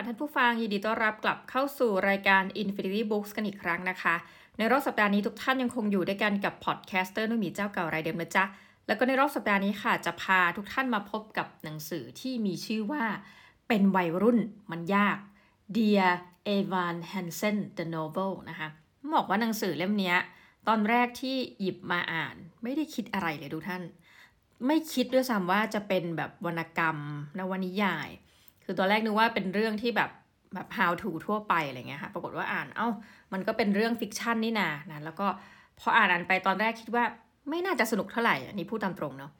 ค่ะท่านผู้ฟังยินดีต้อนรับกลับเข้าสู่รายการ Infinity Books กันอีกครั้งนะคะ ในรอบสัปดาห์นี้ทุกท่านยังคงอยู่ด้วยกันกับ podcaster นุ่มหมีเจ้าเก่ารายเดิมนะจ๊ะ แล้วก็ในรอบสัปดาห์นี้ค่ะ จะพาทุกท่านมาพบกับหนังสือที่มีชื่อว่า เป็นวัยรุ่นมันยาก Dear Evan Hansen the Novel นะคะบอกว่าหนังสือเล่มนี้ตอนแรกที่หยิบมาอ่าน ไม่ได้คิดอะไรเลยทุกท่าน ไม่คิดด้วยซ้ำว่าจะเป็นแบบวรรณกรรมนวนิยาย คือตอนแรกนึกว่าเป็นเรื่องที่แบบแบบ how to ทั่วไปอะไรเงี้ยค่ะ ปรากฏว่าอ่าน เอา้า มันก็เป็นเรื่องฟิกชันนี่นานะ แล้วก็พออ่านอ่านไปตอนแรกคิดว่าไม่น่าจะสนุกเท่าไหร่ อันนี้พูดตามตรงเนาะ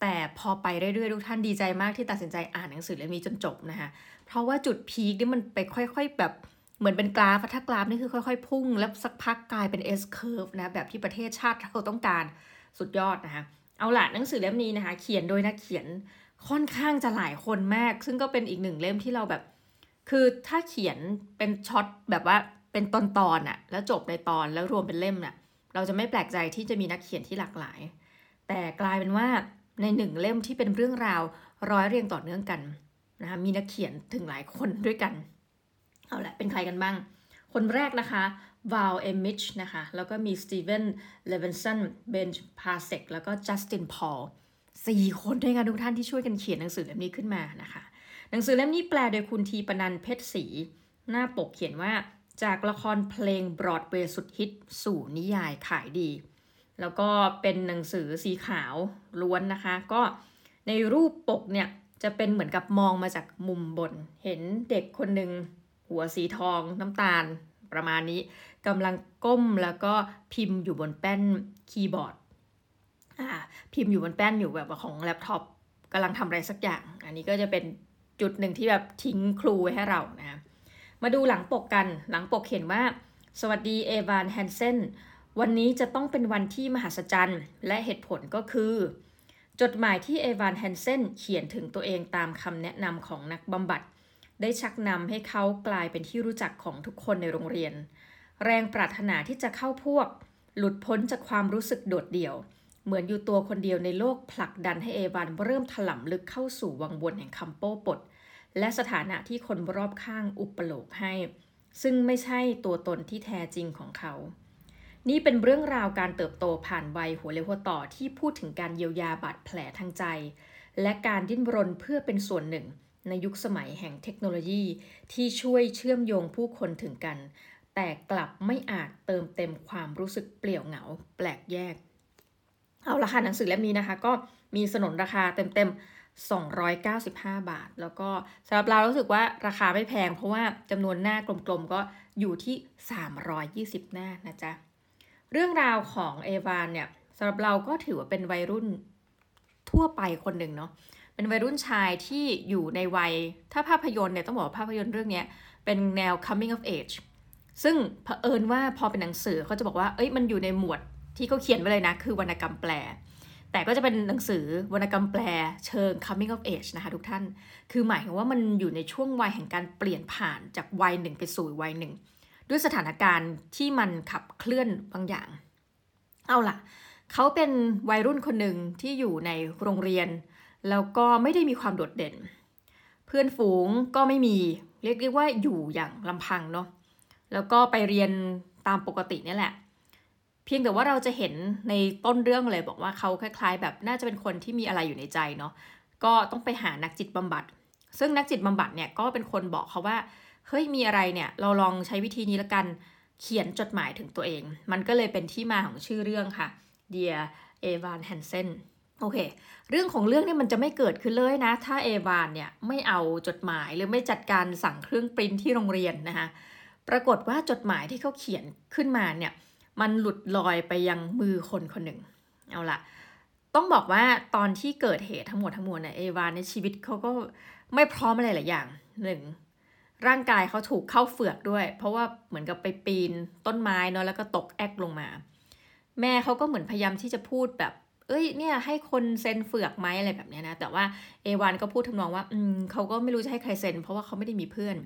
แต่พอไปเรื่อยๆทุกท่านดีใจมากที่ตัดสินใจอ่านหนังสือเล่มนี้จนจบนะคะ เพราะว่าจุดพีคนี่มันไปค่อย ๆ แบบเหมือนเป็นกราฟถ้ากราฟนี่คือค่อยๆ พุ่ง แล้วสักพักกลายเป็น S curve นะ แบบที่ประเทศชาติเราต้องการสุดยอดนะคะ เอาละหนังสือเล่มนี้นะคะ เขียนโดยนักเขียน ค่อนข้างจะหลายคนมาก ซึ่งก็เป็นอีกหนึ่งเล่มที่เราแบบ คือถ้าเขียนเป็นช็อตแบบว่าเป็นตอนตอนอะแล้วจบในตอนแล้วรวมเป็นเล่มน่ะ เราจะไม่แปลกใจที่จะมีนักเขียนที่หลากหลาย แต่กลายเป็นว่าในหนึ่งเล่มที่เป็นเรื่องราวร้อยเรียงต่อเนื่องกันนะคะมีนักเขียนถึงหลายคนด้วยกัน เอาละเป็นใครกันบ้าง คนแรกนะคะวาลเอมิชนะคะ แล้วก็มีสตีเวนเลเวนสันเบนจ์พาเซกแล้วก็จัสตินพอล สี่คนด้วยกันทุกท่านที่ช่วยกันเขียนหนังสือเล่มนี้ขึ้นมานะคะ หนังสือเล่มนี้แปลโดยคุณทีปนันเพชรศรีหน้าปกเขียนว่าจากละครเพลงบรอดเวย์สุดฮิต สู่นิยายขายดี แล้วก็เป็นหนังสือสีขาวล้วนนะคะ ก็ในรูปปกเนี่ยจะเป็นเหมือนกับมองมาจากมุมบน เห็นเด็กคนหนึ่งหัวสีทองน้ำตาลประมาณนี้กำลังก้มแล้วก็พิมพ์อยู่บนแป้นคีย์บอร์ด พิมพ์อยู่บนแป้นอยู่แบบของแล็ปท็อปกำลังทำอะไรสักอย่าง อันนี้ก็จะเป็นจุดหนึ่งที่แบบทิ้ง clue ไว้ให้เรานะมาดูหลังปกกันหลังปกเขียนว่า สวัสดีเอวานแฮนเซนวันนี้จะต้องเป็นวันที่มหัศจรรย์ และเหตุผลก็คือ จดหมายที่เอวานแฮนเซนเขียนถึงตัวเองตามคำแนะนำของนักบำบัด ได้ชักนำให้เขากลายเป็นที่รู้จักของทุกคนในโรงเรียน แรงปรารถนาที่จะเข้าพวก หลุดพ้นจากความรู้สึกโดดเดี่ยว เหมือนอยู่ตัวคนเดียวในโลกผลักดันให้เอวานเริ่มถล่ำลึกเข้าสู่วังวนแห่งคำโป้ปด และสถานะที่คนรอบข้างอุปโลกให้ ซึ่งไม่ใช่ตัวตนที่แท้จริงของเขา นี่เป็นเรื่องราวการเติบโตผ่านวัยหัวเรียวหัวต่อที่พูดถึงการเยียวยาบาดแผลทางใจ และการดิ้นรนเพื่อเป็นส่วนหนึ่ง ในยุคสมัยแห่งเทคโนโลยี ที่ช่วยเชื่อมโยงผู้คนถึงกัน แต่กลับไม่อาจเติมเต็มความรู้สึกเปลี่ยวเหงา แปลกแยก เอาละค่ะหนังสือเล่มนี้นะคะ ก็มีสนนราคาเต็มๆ295 บาท แล้วก็สำหรับเรารู้สึกว่าราคาไม่แพง เพราะว่าจำนวนหน้ากลมๆก็อยู่ที่ 320 หน้านะจ๊ะ เรื่องราวของเอวานเนี่ยสำหรับเราก็ถือว่าเป็นวัยรุ่นทั่วไปคนหนึ่งเนาะเป็นวัยรุ่นชายที่อยู่ในวัย ถ้าภาพยนตร์เนี่ยต้องบอกภาพยนตร์เรื่องนี้เป็นแนว coming of age ซึ่งเผอิญว่าพอเป็นหนังสือเขาจะบอกว่า เอ้ยมันอยู่ในหมวด ที่เขาเขียนไว้เลยนะ คือวรรณกรรมแปล แต่ก็จะเป็นหนังสือวรรณกรรมแปลเชิง coming of age นะคะทุกท่าน คือหมายถึงว่ามันอยู่ในช่วงวัยแห่งการเปลี่ยนผ่านจากวัยหนึ่งไปสู่วัยหนึ่ง ด้วยสถานการณ์ที่มันขับเคลื่อนบางอย่าง เอาล่ะ เขาเป็นวัยรุ่นคนหนึ่งที่อยู่ในโรงเรียน แล้วก็ไม่ได้มีความโดดเด่น เพื่อนฝูงก็ไม่มี เรียกได้ว่าอยู่อย่างลำพังเนาะ แล้วก็ไปเรียนตามปกตินี่แหละ เพียงแต่ว่าเราจะเห็นในต้นเรื่องเลยบอกว่าเขาคล้ายๆ แบบน่าจะเป็นคนที่มีอะไรอยู่ในใจเนาะก็ต้องไปหานักจิตบำบัด ซึ่งนักจิตบำบัดเนี่ยก็เป็นคนบอกเขาว่าเฮ้ยมีอะไรเนี่ยเราลองใช้วิธีนี้ละกันเขียนจดหมายถึงตัวเอง มันก็เลยเป็นที่มาของชื่อเรื่องค่ะ Dear Evan Hansen โอเค เรื่องของเรื่องนี่มันจะไม่เกิดขึ้นเลยนะ ถ้าเอวานเนี่ยไม่เอาจดหมายหรือไม่จัดการสั่งเครื่องปริ้นที่โรงเรียนนะคะ ปรากฏว่าจดหมายที่เขาเขียนขึ้นมาเนี่ย มันหลุดลอยไปยังมือคนคนหนึ่ง เอาละต้องบอกว่าตอนที่เกิดเหตุทั้งหมดทั้งมวลเนี่ยเอวานในชีวิตเขาก็ไม่พร้อมอะไรหลายอย่างหนึ่งร่างกายเขาถูกเข้าเฟือกด้วย เพราะว่าเหมือนกับไปปีนต้นไม้เนาะแล้วก็ตกแอกลงมา แม่เขาก็เหมือนพยายามที่จะพูดแบบ เอ้ยเนี่ยให้คนเซ็นเฟือกไหมอะไรแบบนี้นะแต่ว่าเอวานก็พูดทำนองว่า อืมเขาก็ไม่รู้จะให้ใครเซ็น เพราะว่าเขาไม่ได้มีเพื่อน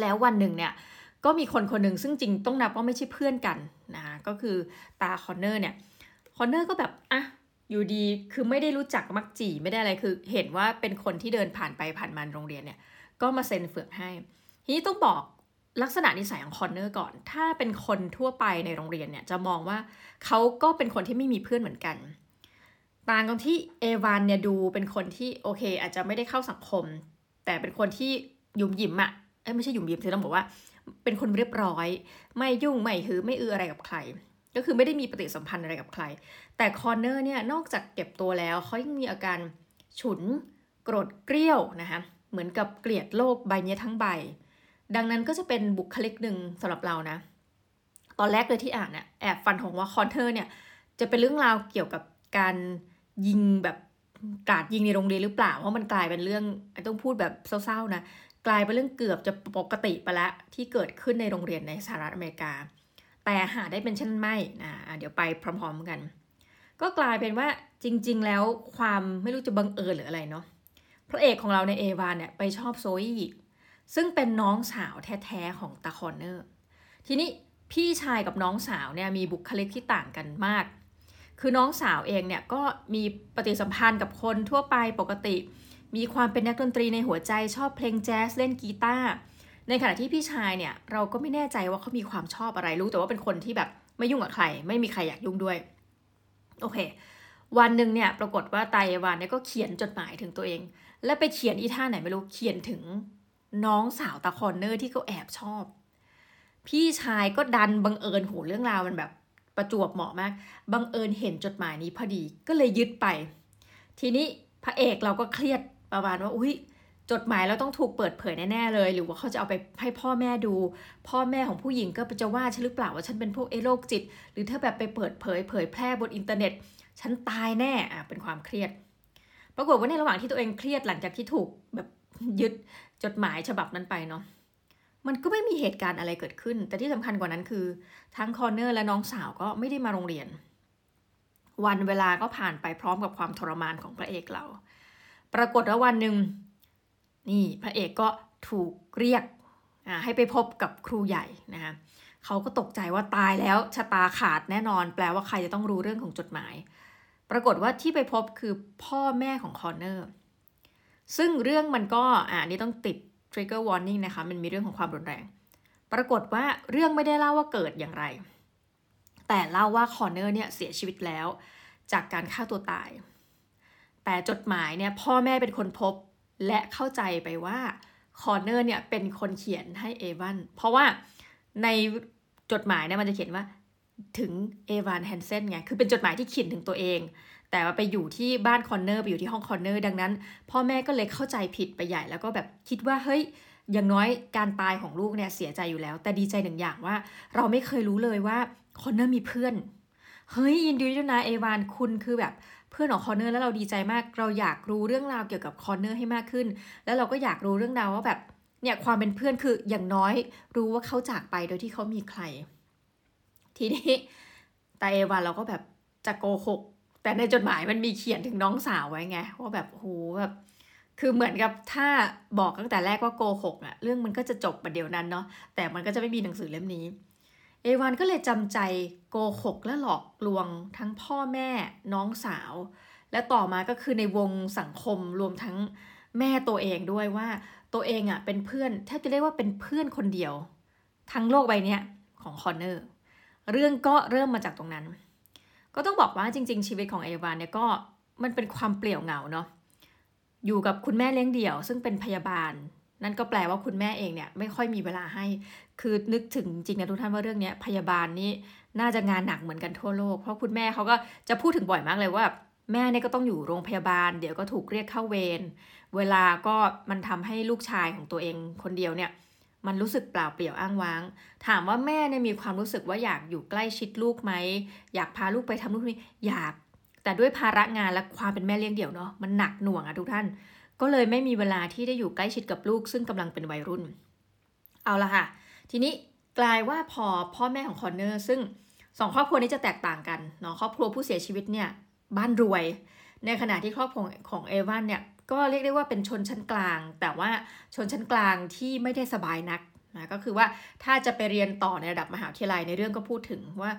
แล้ววันหนึ่งเนี่ย ก็มีคนคนหนึ่งซึ่งจริงต้องนับว่าไม่ใช่เพื่อนกันนะคะก็คือตาคอนเนอร์เนี่ยคอนเนอร์ก็แบบอะอยู่ดีคือไม่ได้รู้จักมักจี่ไม่ได้อะไรคือ เห็นว่าเป็นคนที่เดินผ่านไปผ่านมาโรงเรียนเนี่ยก็มาเซ็นเฝือกให้ ทีนี้ต้องบอกลักษณะนิสัยของคอนเนอร์ก่อน ถ้าเป็นคนทั่วไปในโรงเรียนเนี่ยจะมองว่าเขาก็เป็นคนที่ไม่มีเพื่อนเหมือนกัน ต่างกันที่เอวานเนี่ยดูเป็นคนที่โอเค อาจจะไม่ได้เข้าสังคม แต่เป็นคนที่ยุ่มยิ้มอะเอ้ไม่ใช่ยุ่มยิ้มคือต้องบอกว่า เป็นคนเรียบร้อย ไม่ยุ่งไม่หือไม่อืออะไรกับใคร ก็คือไม่ได้มีปฏิสัมพันธ์อะไรกับใคร แต่คอนเนอร์เนี่ยนอกจากเก็บตัวแล้วเขายังมีอาการฉุนโกรธเกรี้ยวนะคะเหมือนกับเกลียดโลกใบนี้ทั้งใบ ดังนั้นก็จะเป็นบุคลิกหนึ่งสำหรับเรานะ ตอนแรกเลยที่อ่านเนี่ยแอบฟันธงว่าคอนเนอร์เนี่ยจะเป็นเรื่องราวเกี่ยวกับการยิงแบบกาดยิงในโรงเรียนหรือเปล่า เพราะมันกลายเป็นเรื่องต้องพูดแบบเศร้าๆนะ กลายเป็นเรื่องเกือบจะปกติไปแล้วที่เกิดขึ้นในโรงเรียนในสหรัฐอเมริกา แต่หาได้เป็นเช่นไม่นะเดี๋ยวไปพร้อมๆกัน ก็กลายเป็นว่าจริง ๆ แล้วความไม่รู้จะบังเอิญหรืออะไรเนาะพระเอกของเราในเอวานเนี่ยไปชอบโซยี่ซึ่งเป็นน้องสาวแท้ๆของตาคอนเนอร์ ทีนี้พี่ชายกับน้องสาวเนี่ยมีบุคลิกที่ต่างกันมาก คือน้องสาวเองเนี่ยก็มีปฏิสัมพันธ์กับคนทั่วไปปกติ มีความเป็นนักดนตรีในหัวใจชอบเพลงแจ๊สเล่นกีตาร์ในขณะที่พี่ชายเนี่ยเราก็ไม่แน่ใจว่าเขามีความชอบอะไรรู้แต่ว่าเป็นคนที่แบบไม่ยุ่งกับใคร ไม่มีใครอยากยุ่งด้วยโอเค วันหนึ่งเนี่ยปรากฏว่าตาเอวานเนี่ยก็เขียนจดหมายถึงตัวเอง และไปเขียนอีท่าไหนไม่รู้เขียนถึงน้องสาวตาคอนเนอร์ที่เขาแอบชอบ พี่ชายก็ดันบังเอิญโหเรื่องราวมันแบบประจวบเหมาะมาก บังเอิญเห็นจดหมายนี้พอดีก็เลยยึดไป ทีนี้พระเอกเราก็เครียด ประมาณว่าอุ้ยจดหมายเราต้องถูกเปิดเผยแน่ๆเลย หรือว่าเขาจะเอาไปให้พ่อแม่ดู พ่อแม่ของผู้หญิงก็จะว่าฉันหรือเปล่าว่าฉันเป็นพวกเอโรคจิต หรือถ้าแบบไปเปิดเผยเผยแพร่บนอินเทอร์เน็ต ฉันตายแน่อะเป็นความเครียด ปรากฏว่าในระหว่างที่ตัวเองเครียดหลังจากที่ถูกแบบยึดจดหมายฉบับนั้นไปเนาะมันก็ไม่มีเหตุการณ์อะไรเกิดขึ้น แต่ที่สำคัญกว่านั้นคือ ทั้งคอนเนอร์และน้องสาวก็ไม่ได้มาโรงเรียน วันเวลาก็ผ่านไปพร้อมกับความทรมานของพระเอกเรา ปรากฏว่าวันหนึ่งนี่พระเอกก็ถูกเรียกให้ไปพบกับครูใหญ่นะคะเขาก็ตกใจว่าตายแล้วชะตาขาดแน่นอน แปลว่าใครจะต้องรู้เรื่องของจดหมาย ปรากฏว่าที่ไปพบคือพ่อแม่ของคอนเนอร์ซึ่งเรื่องมันก็อ่านี่ต้องติด trigger warning นะคะ มันมีเรื่องของความรุนแรง ปรากฏว่าเรื่องไม่ได้เล่าว่าเกิดอย่างไร แต่เล่าว่าคอนเนอร์เนี่ยเสียชีวิตแล้ว จากการฆ่าตัวตาย แต่จดหมายเนี่ยพ่อแม่เป็นคนพบและเข้าใจไปว่าคอนเนอร์เนี่ยเป็นคนเขียนให้เอวานเพราะว่าในจดหมายเนี่ยมันจะเขียนว่าถึงเอวานแฮนเซนไง คือเป็นจดหมายที่เขียนถึงตัวเอง แต่ว่าไปอยู่ที่บ้านคอนเนอร์ไปอยู่ที่ห้องคอนเนอร์ดังนั้น พ่อแม่ก็เลยเข้าใจผิดไปใหญ่แล้วก็แบบคิดว่าเฮ้ยอย่างน้อยการตายของลูกเนี่ยเสียใจอยู่แล้ว แต่ดีใจหนึ่งอย่างว่า เราไม่เคยรู้เลยว่าคอนเนอร์มีเพื่อน เฮ้ยยินดีด้วยนะเอวานคุณคือแบบ เพื่อนของคอนเนอร์แล้วเราดีใจมาก เราอยากรู้เรื่องราวเกี่ยวกับคอนเนอร์ให้มากขึ้น แล้วเราก็อยากรู้เรื่องราวว่าแบบเนี่ยความเป็นเพื่อนคืออย่างน้อยรู้ว่าเขาจากไปโดยที่เขามีใคร ทีนี้แต่เอวาเราก็แบบจะโกหก แต่ในจดหมายมันมีเขียนถึงน้องสาวไว้ไงว่าแบบโหแบบคือเหมือนกับถ้าบอกตั้งแต่แรกว่าโกหกอะเรื่องมันก็จะจบประเดี๋ยวนั้นเนาะแต่มันก็จะไม่มีหนังสือเล่มนี้ เอวานก็เลยจำใจโกหกและหลอกลวงทั้งพ่อแม่น้องสาว และต่อมาก็คือในวงสังคมรวมทั้งแม่ตัวเองด้วยว่าตัวเองอะเป็นเพื่อนแทบจะเรียกว่าเป็นเพื่อนคนเดียว ทั้งโลกใบนี้ของคอนเนอร์เรื่องก็เริ่มมาจากตรงนั้น ก็ต้องบอกว่าจริง ๆ ชีวิตของเอวานเนี่ยก็มันเป็นความเปลี่ยวเหงาเนาะอยู่กับคุณแม่เลี้ยงเดี่ยว ซึ่งเป็นพยาบาล นั่นก็แปลว่าคุณแม่เองเนี่ยไม่ค่อยมีเวลาให้ คือนึกถึงจริงนะทุกท่านว่าเรื่องนี้พยาบาลนี่น่าจะงานหนักเหมือนกันทั่วโลก เพราะคุณแม่เขาก็จะพูดถึงบ่อยมากเลยว่า แม่เนี่ยก็ต้องอยู่โรงพยาบาล เดี๋ยวก็ถูกเรียกเข้าเวร เวลาก็มันทำให้ลูกชายของตัวเองคนเดียวเนี่ยมันรู้สึกเปล่าเปลี่ยวอ้างว้าง ถามว่าแม่เนี่ยมีความรู้สึกว่าอยากอยู่ใกล้ชิดลูกไหม อยากพาลูกไปทำนู่นนี่อยาก แต่ด้วยภาระงานและความเป็นแม่เลี้ยงเดี่ยวเนาะมันหนักหน่วงอะทุกท่าน ก็เลยไม่มีเวลาที่ได้อยู่ใกล้ชิดกับลูก ซึ่งกำลังเป็นวัยรุ่น เอาละค่ะ ทีนี้กลายว่าพอพ่อแม่ของคอนเนอร์ซึ่งสองครอบครัวนี้จะแตกต่างกันเนาะครอบครัวผู้เสียชีวิตเนี่ยบ้านรวย ในขณะที่ครอบครัวของเอวานเนี่ยก็เรียกได้ว่าเป็นชนชั้นกลาง แต่ว่าชนชั้นกลางที่ไม่ได้สบายนักนะก็คือว่าถ้าจะไปเรียนต่อในระดับมหาวิทยาลัยในเรื่องก็พูดถึงว่า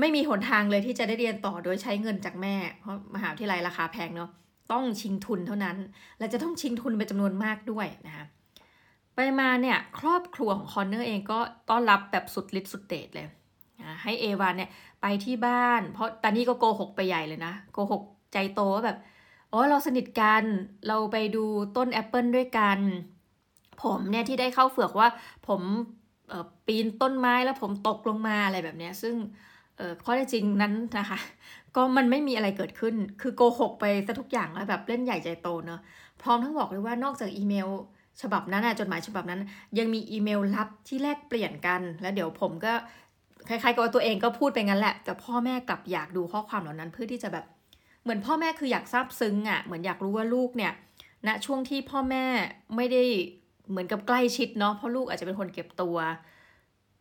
ไม่มีหนทางเลยที่จะได้เรียนต่อโดยใช้เงินจากแม่ เพราะมหาวิทยาลัยราคาแพงเนาะ ต้องชิงทุนเท่านั้น และจะต้องชิงทุนเป็นจำนวนมากด้วยนะคะไปมาเนี่ยครอบครัวของคอนเนอร์เองก็ต้อนรับแบบสุดฤทธิ์สุดเดชเลยให้เอวานเนี่ยไปที่บ้าน เพราะตอนนี้ก็โกหกไปใหญ่เลยนะโกหกใจโตว่าแบบอ๋อเราสนิทกันเราไปดูต้นแอปเปิลด้วยกัน ผมเนี่ยที่ได้เข้าเฝือกว่าผมปีนต้นไม้แล้วผมตกลงมาอะไรแบบนี้ซึ่ง ข้อเท็จจริงนั้นนะคะ ก็มันไม่มีอะไรเกิดขึ้น คือโกหกไปซะทุกอย่างแล้วแบบเล่นใหญ่ใจโตเนอะพร้อมทั้งบอกเลยว่านอกจากอีเมลฉบับนั้นจดหมายฉบับนั้น ยังมีอีเมลลับที่แลกเปลี่ยนกัน แล้วเดี๋ยวผมก็คล้ายๆกับว่าตัวเองก็พูดไปงั้นแหละ แต่พ่อแม่กลับอยากดูข้อความเหล่านั้นเพื่อที่จะแบบเหมือนพ่อแม่คืออยากซาบซึ้งอะ่ะเหมือนอยากรู้ว่าลูกเนี่ยณนะช่วงที่พ่อแม่ไม่ได้เหมือนกับใกล้ชิดเนาะเพราะลูกอาจจะเป็นคนเก็บตัว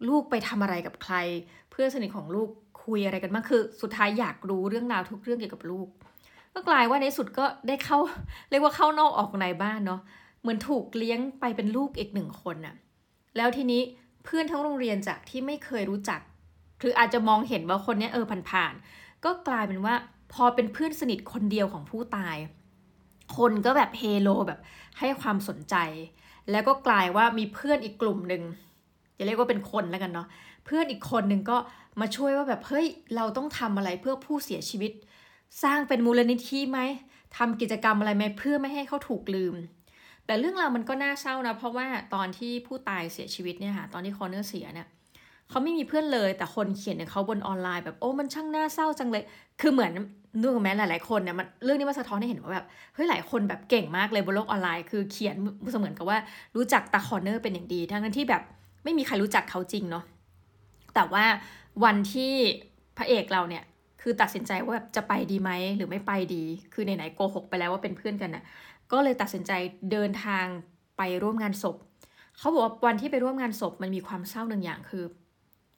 ลูกไปทำอะไรกับใคร เพื่อนสนิทของลูก คุยอะไรกันบ้างคือ สุดท้ายอยากรู้เรื่องราวทุกเรื่องเกี่ยวกับลูก ก็กลายว่าในสุดก็ได้เข้า เรียกว่าเข้านอกออกในบ้านเนาะเหมือนถูกเลี้ยงไปเป็นลูกอีกหนึ่งคนน่ะแล้วทีนี้เพื่อนทั้งโรงเรียนจากที่ไม่เคยรู้จักหรืออาจจะมองเห็นว่าคนนี้เออผ่านๆก็กลายเป็นว่าพอเป็นเพื่อนสนิทคนเดียวของผู้ตาย คนก็แบบเฮโลแบบให้ความสนใจ แล้วก็กลายว่ามีเพื่อนอีกกลุ่มหนึ่งจะเรียกว่าเป็นคนแล้วกันเนาะเพื่อนอีกคนหนึ่งก็ มาช่วยว่าแบบเฮ้ยเราต้องทำอะไรเพื่อผู้เสียชีวิต สร้างเป็นมูลนิธิไหมทำกิจกรรมอะไรไหมเพื่อไม่ให้เขาถูกลืม แต่เรื่องราวมันก็น่าเศร้านะ เพราะว่าตอนที่ผู้ตายเสียชีวิตเนี่ยค่ะตอนที่คอเนอร์เสียเนี่ยเขาไม่มีเพื่อนเลยแต่คนเขียนเนี่ยเขาบนออนไลน์แบบโอ้มันช่างน่าเศร้าจังเลย คือเหมือนนึกแม้หลายๆคนเนี่ยมันเรื่องนี้มาสะท้อนให้เห็นว่าแบบเฮ้ยหลายคนแบบเก่งมากเลยบนโลกออนไลน์ คือเขียนเสมือนกับว่ารู้จักตาคอเนอร์เป็นอย่างดี ทั้งนั้นที่แบบไม่มีใครรู้จักเขาจริงเนาะแต่ว่า วันที่พระเอกเราเนี่ยคือตัดสินใจว่าแบบจะไปดีไหมหรือไม่ไปดี คือไหนๆโกหกไปแล้วว่าเป็นเพื่อนกันนะ่ะก็เลยตัดสินใจเดินทางไปร่วมงานศพ เขาบอกว่าวันที่ไปร่วมงานศพมันมีความเศร้าหนึ่งอย่างคือ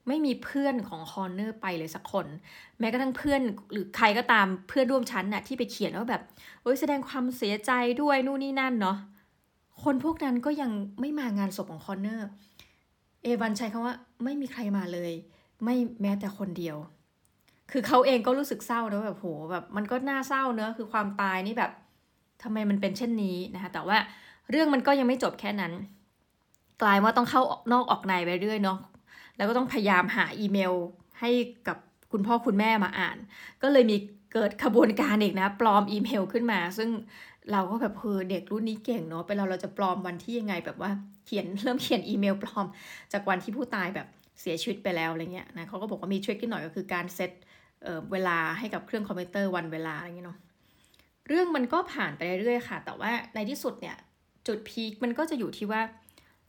ไม่มีเพื่อนของคอนเนอร์ไปเลยสักคน แม้กระทั่งเพื่อนหรือใครก็ตามเพื่อนร่วมชั้นน่ะที่ไปเขียนว่าแบบโอ้ยแสดงความเสียใจด้วยนู่นนี่นั่นเนาะคนพวกนั้นก็ยังไม่มางานศพของคอนเนอร์ เอวันใช้คำว่าไม่มีใครมาเลย ไม่แม้แต่คนเดียว คือเขาเองก็รู้สึกเศร้านะแบบโหแบบมันก็น่าเศร้าเนอะคือความตายนี่แบบทำไมมันเป็นเช่นนี้นะคะ แต่ว่าเรื่องมันก็ยังไม่จบแค่นั้น กลายว่าต้องเข้านอกออกในไปเรื่อยเนาะแล้วก็ต้องพยายามหาอีเมลให้กับคุณพ่อคุณแม่มาอ่าน ก็เลยมีเกิดขบวนการอีกนะ ปลอมอีเมลขึ้นมา ซึ่งเราก็แบบเออเด็กรุ่นนี้เก่งเนาะไปเราเราจะปลอมวันที่ยังไงแบบว่าเขียนเริ่มเขียนอีเมลปลอม จากวันที่ผู้ตายแบบ เสียชีวิตไปแล้วอะไรเงี้ยนะเขาก็บอกว่ามีทริคนิดหน่อยก็คือการเซตเเวลาให้กับเครื่องคอมพิวเตอร์วันเวลาอะไรเงี้ยเนาะเรื่องมันก็ผ่านไปเรื่อยๆค่ะ แต่ว่าในที่สุดเนี่ยจุดพีคมันก็จะอยู่ที่ว่า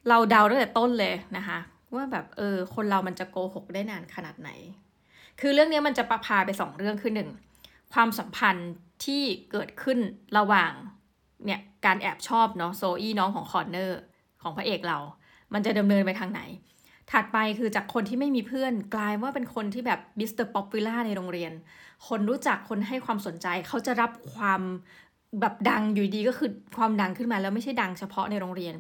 เราเดาตั้งแต่ต้นเลยนะคะ ว่าแบบเออคนเรามันจะโกหกได้นานขนาดไหน คือเรื่องนี้มันจะประพาไปสองเรื่องคือหนึ่งความสัมพันธ์ที่เกิดขึ้นระหว่างเนี่ยการแอบชอบเนาะโซอี้น้องของคอนเนอร์ของพระเอกเรา มันจะดำเนินไปทางไหน ถัดไปคือจากคนที่ไม่มีเพื่อนกลายว่าเป็นคนที่แบบ Mister Popular ในโรงเรียน คนรู้จักคนให้ความสนใจ เขาจะรับความแบบดังอยู่ดีก็คือความดังขึ้นมาแล้วไม่ใช่ดังเฉพาะในโรงเรียน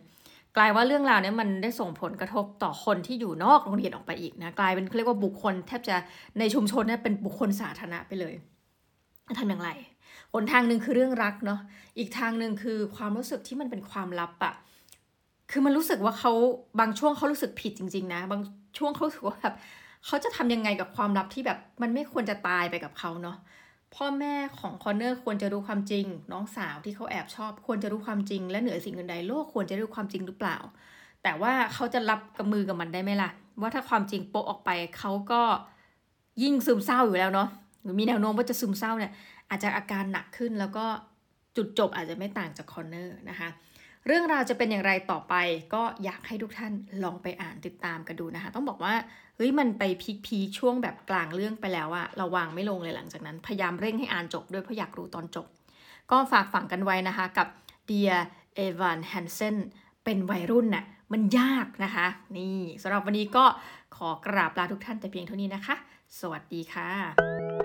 กลายว่าเรื่องราวนี้มันได้ส่งผลกระทบต่อคนที่อยู่นอกโรงเรียนออกไปอีกนะกลายเป็นเรียกว่าบุคคลแทบจะในชุมชนเนี่ยเป็นบุคคลสาธารณะไปเลยทำอย่างไรหนทางหนึ่งคือเรื่องรักเนาะอีกทางหนึ่งคือความรู้สึกที่มันเป็นความลับอะ คือมันรู้สึกว่าเขาบางช่วงเขารู้สึกผิดจริง ๆ นะ บางช่วงเขาสึกว่าแบบเขาจะทำยังไงกับความลับที่แบบมันไม่ควรจะตายไปกับเขาเนาะพ่อแม่ของคอนเนอร์ควรจะรู้ความจริง น้องสาวที่เขาแอบชอบ ควรจะรู้ความจริง และเหนือสิ่งอื่นใดโลกควรจะรู้ความจริงหรือเปล่า แต่ว่าเขาจะรับกับมือกับมันได้ไหมล่ะ ว่าถ้าความจริงโป๊ะออกไปเขาก็ยิ่งซึมเศร้าอยู่แล้วเนาะหรือมีแนวโน้มว่าจะซึมเศร้าเนี่ยอาจจะอาการหนักขึ้นแล้วก็จุดจบอาจจะไม่ต่างจากคอนเนอร์นะคะ เรื่องราวจะเป็นอย่างไรต่อไป ก็อยากให้ทุกท่านลองไปอ่านติดตามกันดูนะคะ ต้องบอกว่าเฮ้ยมันไป peak peak ช่วงแบบกลางเรื่องไปแล้วอะเราวางไม่ลงเลยหลังจากนั้น พยายามเร่งให้อ่านจบด้วยเพราะอยากรู้ตอนจบ ก็ฝากฝังกันไว้นะคะกับ Dear Evan Hansenเป็นวัยรุ่นน่ะมันยากนะคะ นี่สำหรับวันนี้ก็ขอกราบลาทุกท่านแต่เพียงเท่านี้นะคะ สวัสดีค่ะ